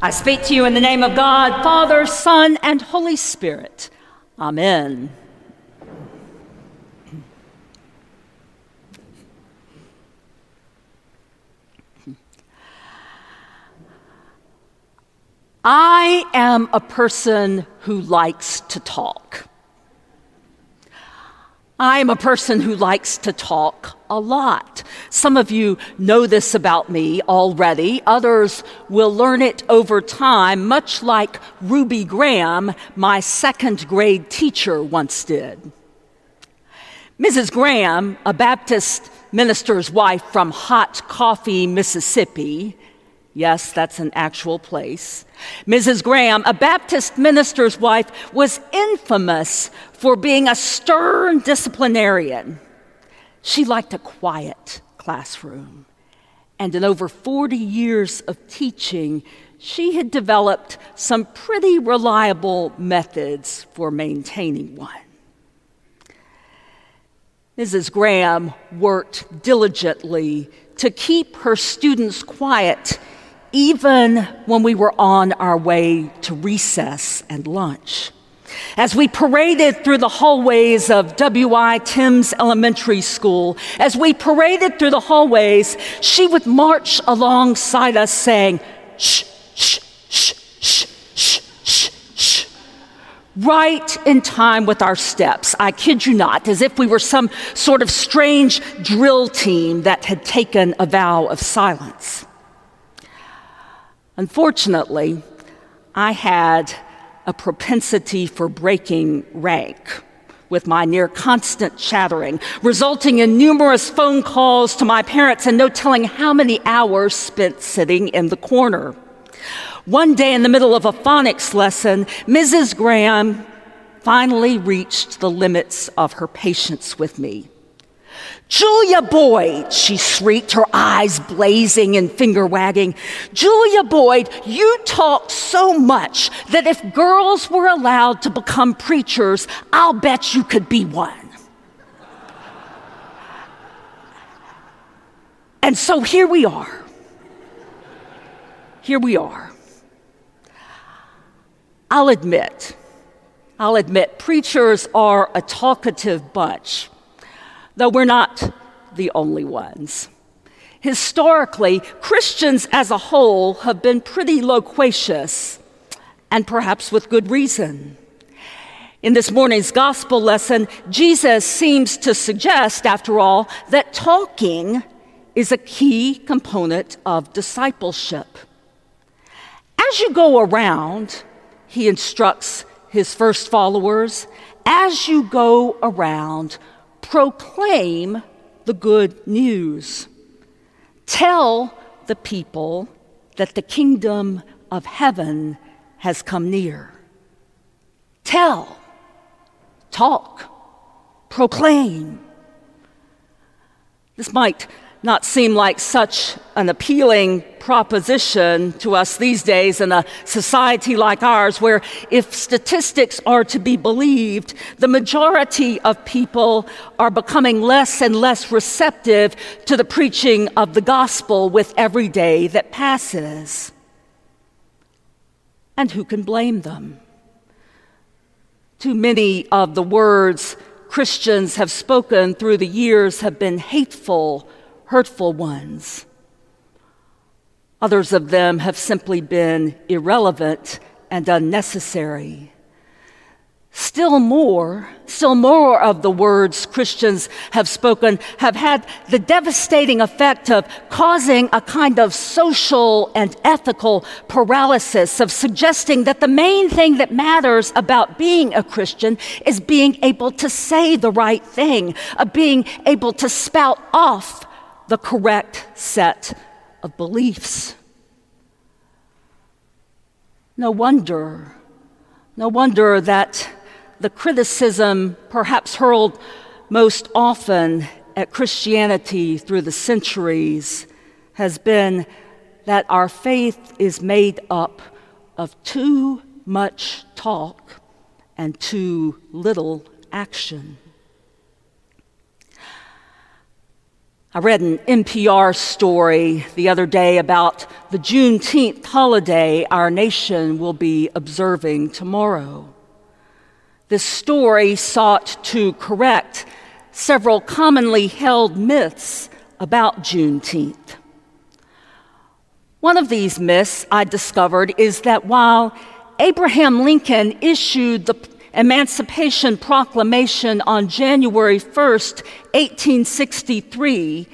I speak to you in the name of God, Father, Son, and Holy Spirit. Amen. I am a person who likes to talk. I'm a person who likes to talk a lot. Some of you know this about me already. Others will learn it over time, much like Ruby Graham, my second grade teacher, once did. Mrs. Graham, a Baptist minister's wife from Hot Coffee, Mississippi, Yes, that's an actual place. Mrs. Graham, a Baptist minister's wife, was infamous for being a stern disciplinarian. She liked a quiet classroom. And in over 40 years of teaching, she had developed some pretty reliable methods for maintaining one. Mrs. Graham worked diligently to keep her students quiet even when we were on our way to recess and lunch. As we paraded through the hallways of W.I. Timms Elementary School, as we paraded through the hallways, she would march alongside us saying, shh, shh, shh, shh, shh, shh, shh. Right in time with our steps, I kid you not, as if we were some sort of strange drill team that had taken a vow of silence. Unfortunately, I had a propensity for breaking rank with my near constant chattering, resulting in numerous phone calls to my parents and no telling how many hours spent sitting in the corner. One day in the middle of a phonics lesson, Mrs. Graham finally reached the limits of her patience with me. Julia Boyd, she shrieked, her eyes blazing and finger wagging. Julia Boyd, you talk so much that if girls were allowed to become preachers, I'll bet you could be one. And so here we are. Here we are. I'll admit, I'll admit, preachers are a talkative bunch though we're not the only ones. Historically, Christians as a whole have been pretty loquacious, and perhaps with good reason. In this morning's gospel lesson, Jesus seems to suggest, after all, that talking is a key component of discipleship. As you go around, he instructs his first followers, as you go around, proclaim the good news. Tell the people that the kingdom of heaven has come near. Tell, talk, proclaim. This might not seem like such an appealing proposition to us these days in a society like ours, where if statistics are to be believed, the majority of people are becoming less and less receptive to the preaching of the gospel with every day that passes. And who can blame them? Too many of the words Christians have spoken through the years have been hateful hurtful ones. Others of them have simply been irrelevant and unnecessary. Still more, still more of the words Christians have spoken have had the devastating effect of causing a kind of social and ethical paralysis, of suggesting that the main thing that matters about being a Christian is being able to say the right thing, of being able to spout off the correct set of beliefs. No wonder, no wonder that the criticism, perhaps hurled most often at Christianity through the centuries, has been that our faith is made up of too much talk and too little action. I read an NPR story the other day about the Juneteenth holiday our nation will be observing tomorrow. This story sought to correct several commonly held myths about Juneteenth. One of these myths I discovered is that while Abraham Lincoln issued the Emancipation Proclamation on January 1st, 1863,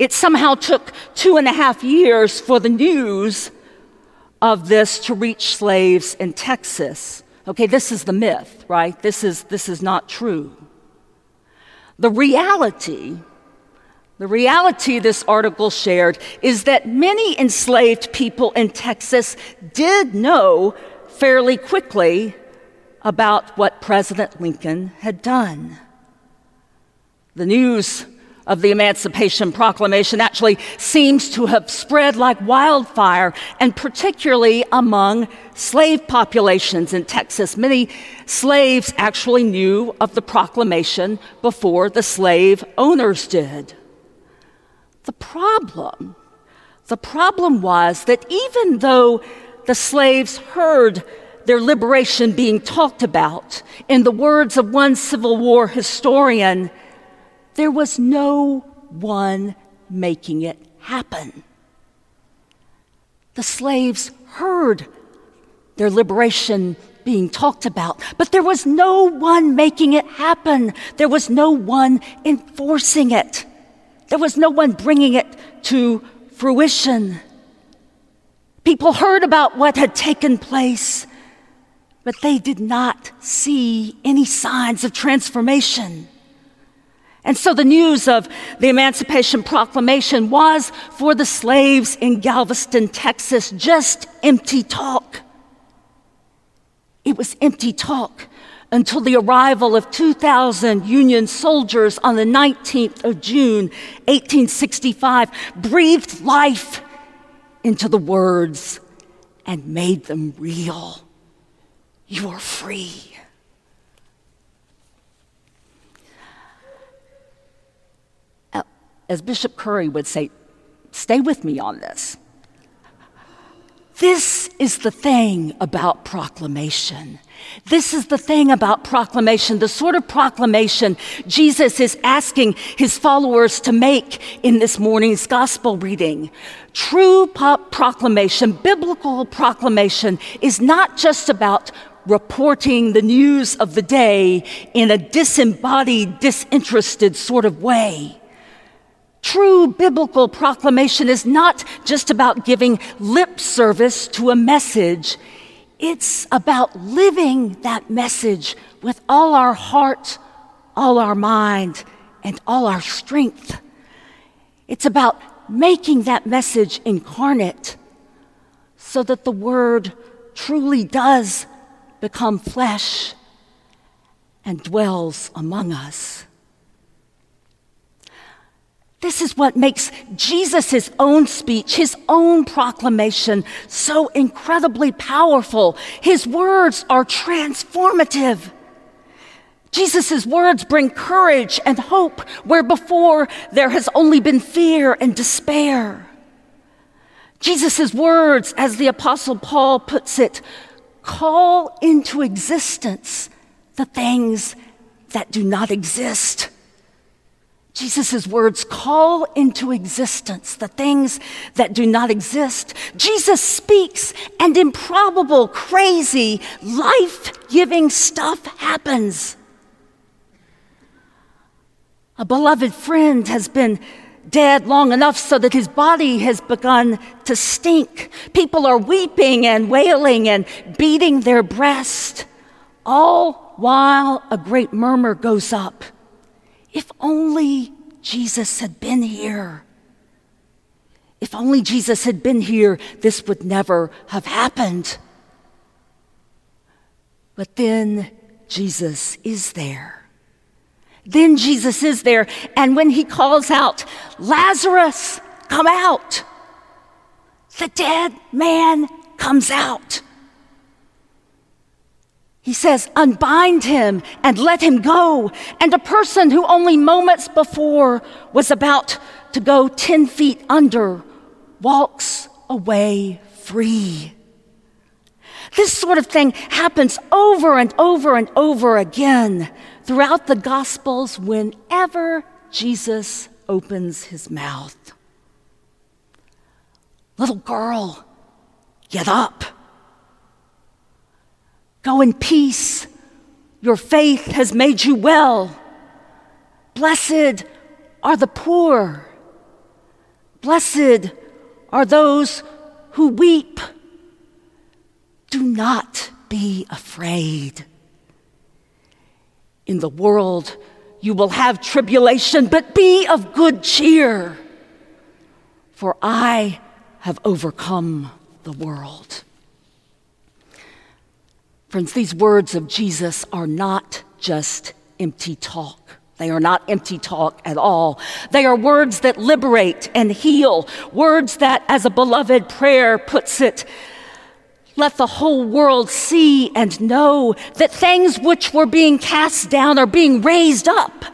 it somehow took two and a half years for the news of this to reach slaves in Texas. Okay, this is the myth, right? This is, this is not true. The reality, the reality this article shared is that many enslaved people in Texas did know fairly quickly about what President Lincoln had done. The news of the Emancipation Proclamation actually seems to have spread like wildfire, and particularly among slave populations in Texas. Many slaves actually knew of the proclamation before the slave owners did. The problem, the problem was that even though the slaves heard their liberation being talked about. In the words of one Civil War historian, there was no one making it happen. The slaves heard their liberation being talked about, but there was no one making it happen. There was no one enforcing it. There was no one bringing it to fruition. People heard about what had taken place, but they did not see any signs of transformation. And so the news of the Emancipation Proclamation was for the slaves in Galveston, Texas, just empty talk. It was empty talk until the arrival of 2,000 Union soldiers on the 19th of June, 1865, breathed life into the words and made them real. You are free. As Bishop Curry would say, stay with me on this. This is the thing about proclamation. This is the thing about proclamation, the sort of proclamation Jesus is asking his followers to make in this morning's gospel reading. True proclamation, biblical proclamation, is not just about reporting the news of the day in a disembodied, disinterested sort of way. True biblical proclamation is not just about giving lip service to a message, it's about living that message with all our heart, all our mind, and all our strength. It's about making that message incarnate so that the word truly does become flesh and dwells among us. This is what makes Jesus' own speech, his own proclamation, so incredibly powerful. His words are transformative. Jesus' words bring courage and hope where before there has only been fear and despair. Jesus' words, as the Apostle Paul puts it, call into existence the things that do not exist. Jesus' words call into existence the things that do not exist. Jesus speaks, and improbable, crazy, life giving stuff happens. A beloved friend has been dead long enough so that his body has begun to stink. People are weeping and wailing and beating their breast, all while a great murmur goes up. If only Jesus had been here. If only Jesus had been here, this would never have happened. But then Jesus is there. Then Jesus is there, and when he calls out, Lazarus, come out, the dead man comes out. He says, unbind him and let him go. And a person who only moments before was about to go 10 feet under walks away free. This sort of thing happens over and over and over again throughout the Gospels whenever Jesus opens his mouth. Little girl, get up. Go in peace. Your faith has made you well. Blessed are the poor. Blessed are those who weep. Do not be afraid. In the world, you will have tribulation, but be of good cheer, for I have overcome the world. Friends, these words of Jesus are not just empty talk. They are not empty talk at all. They are words that liberate and heal, words that, as a beloved prayer puts it, let the whole world see and know that things which were being cast down are being raised up,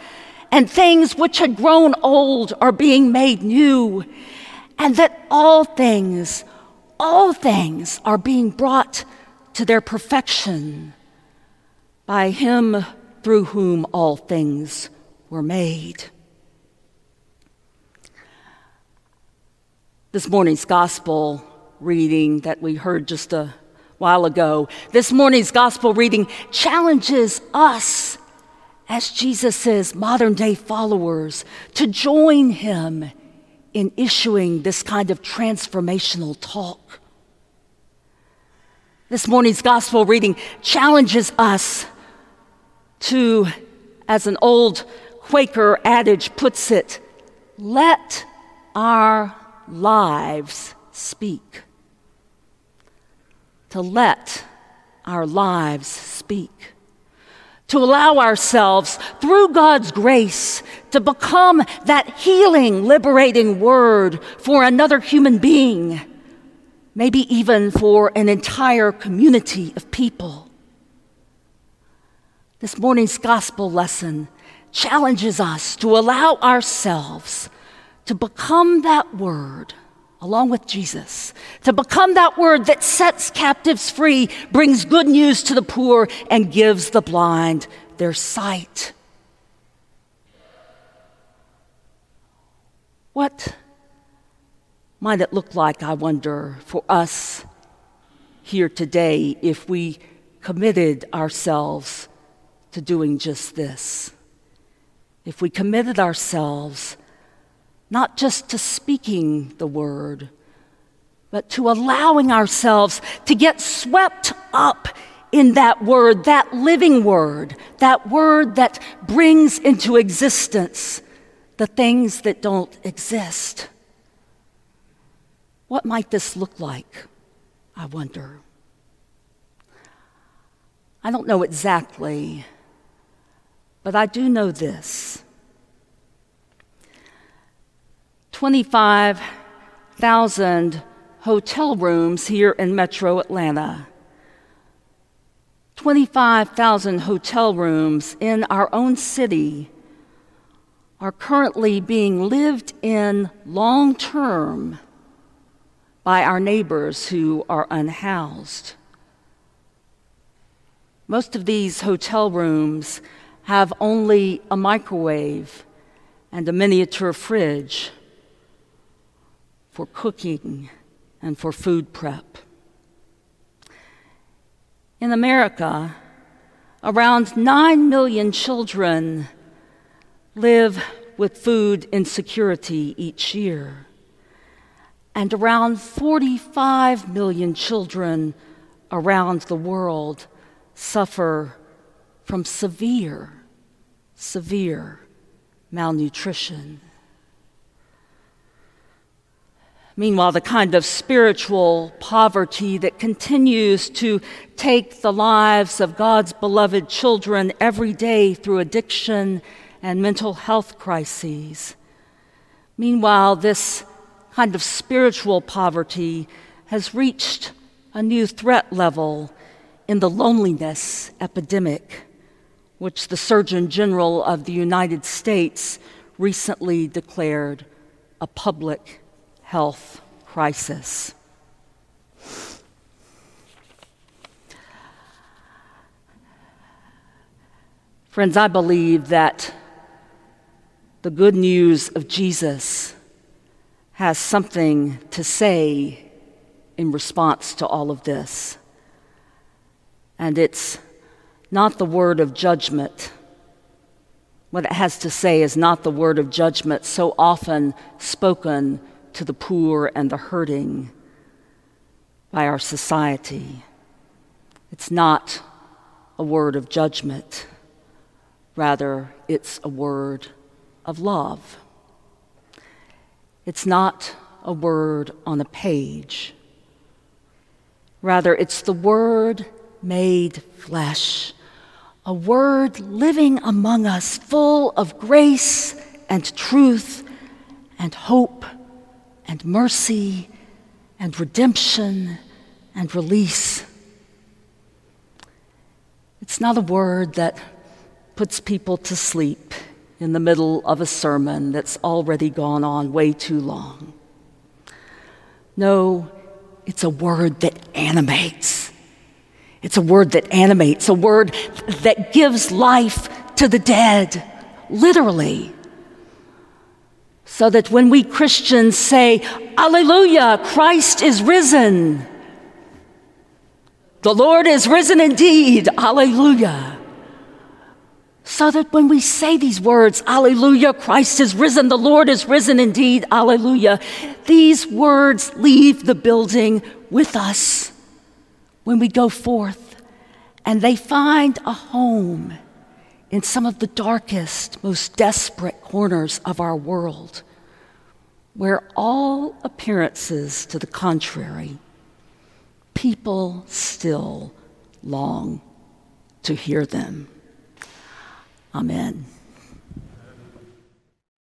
and things which had grown old are being made new, and that all things, all things are being brought to their perfection by Him through whom all things were made. This morning's gospel reading that we heard just a while ago, this morning's gospel reading challenges us as Jesus' modern day followers to join him in issuing this kind of transformational talk. This morning's gospel reading challenges us to, as an old Quaker adage puts it, let our lives speak. To let our lives speak. To allow ourselves, through God's grace, to become that healing, liberating word for another human being, maybe even for an entire community of people. This morning's gospel lesson challenges us to allow ourselves to become that word along with Jesus, to become that word that sets captives free, brings good news to the poor, and gives the blind their sight. What might it look like, I wonder, for us here today if we committed ourselves to doing just this? if we committed ourselves not just to speaking the word, but to allowing ourselves to get swept up in that word, that living word, that word that brings into existence the things that don't exist. What might this look like? I wonder. I don't know exactly but I do know this 25,000 hotel rooms here in metro Atlanta. 25,000 hotel rooms in our own city are currently being lived in long term by our neighbors who are unhoused. Most of these hotel rooms have only a microwave and a miniature fridge for cooking and for food prep. In America, around 9 million children live with food insecurity each year, and around 45 million children around the world suffer from severe, severe malnutrition. Meanwhile, the kind of spiritual poverty that continues to take the lives of God's beloved children every day through addiction and mental health crises. Meanwhile, this kind of spiritual poverty has reached a new threat level in the loneliness epidemic, which the Surgeon General of the United States recently declared a public health crisis. Friends, I believe that the good news of Jesus has something to say in response to all of this. And it's not the word of judgment. What it has to say is not the word of judgment so often spoken to the poor and the hurting by our society. It's not a word of judgment. Rather, it's a word of love. It's not a word on a page. Rather, it's the word made flesh, a word living among us, full of grace and truth and hope and mercy and redemption and release. It's not a word that puts people to sleep in the middle of a sermon that's already gone on way too long. No, it's a word that animates. It's a word that animates, a word that gives life to the dead, literally. So that when we Christians say, Alleluia, Christ is risen, the Lord is risen indeed, Alleluia. So that when we say these words, Alleluia, Christ is risen, the Lord is risen indeed, Alleluia, these words leave the building with us when we go forth and they find a home in some of the darkest, most desperate corners of our world where all appearances to the contrary, people still long to hear them. Amen.